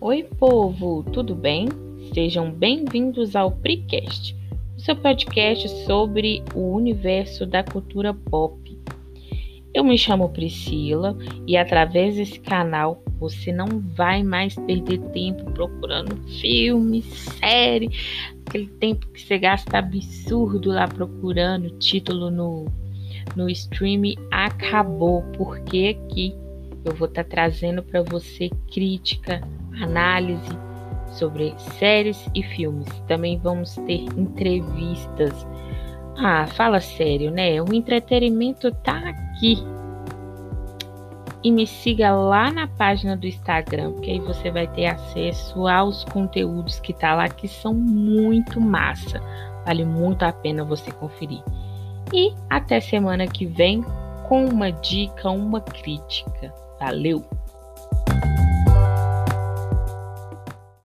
Oi, povo, tudo bem? Sejam bem-vindos ao Precast, o seu podcast sobre o universo da cultura pop. Eu me chamo Priscila e através desse canal você não vai mais perder tempo procurando filme, série, aquele tempo que você gasta absurdo lá procurando título no, no stream acabou, porque aqui eu vou estar tá trazendo para você crítica, análise sobre séries e filmes. Também vamos ter entrevistas. Ah, fala sério, né? O entretenimento tá aqui. E me siga lá na página do Instagram, que aí você vai ter acesso aos conteúdos que tá lá que são muito massa. Vale muito a pena você conferir. E até semana que vem com uma dica, uma crítica. Valeu!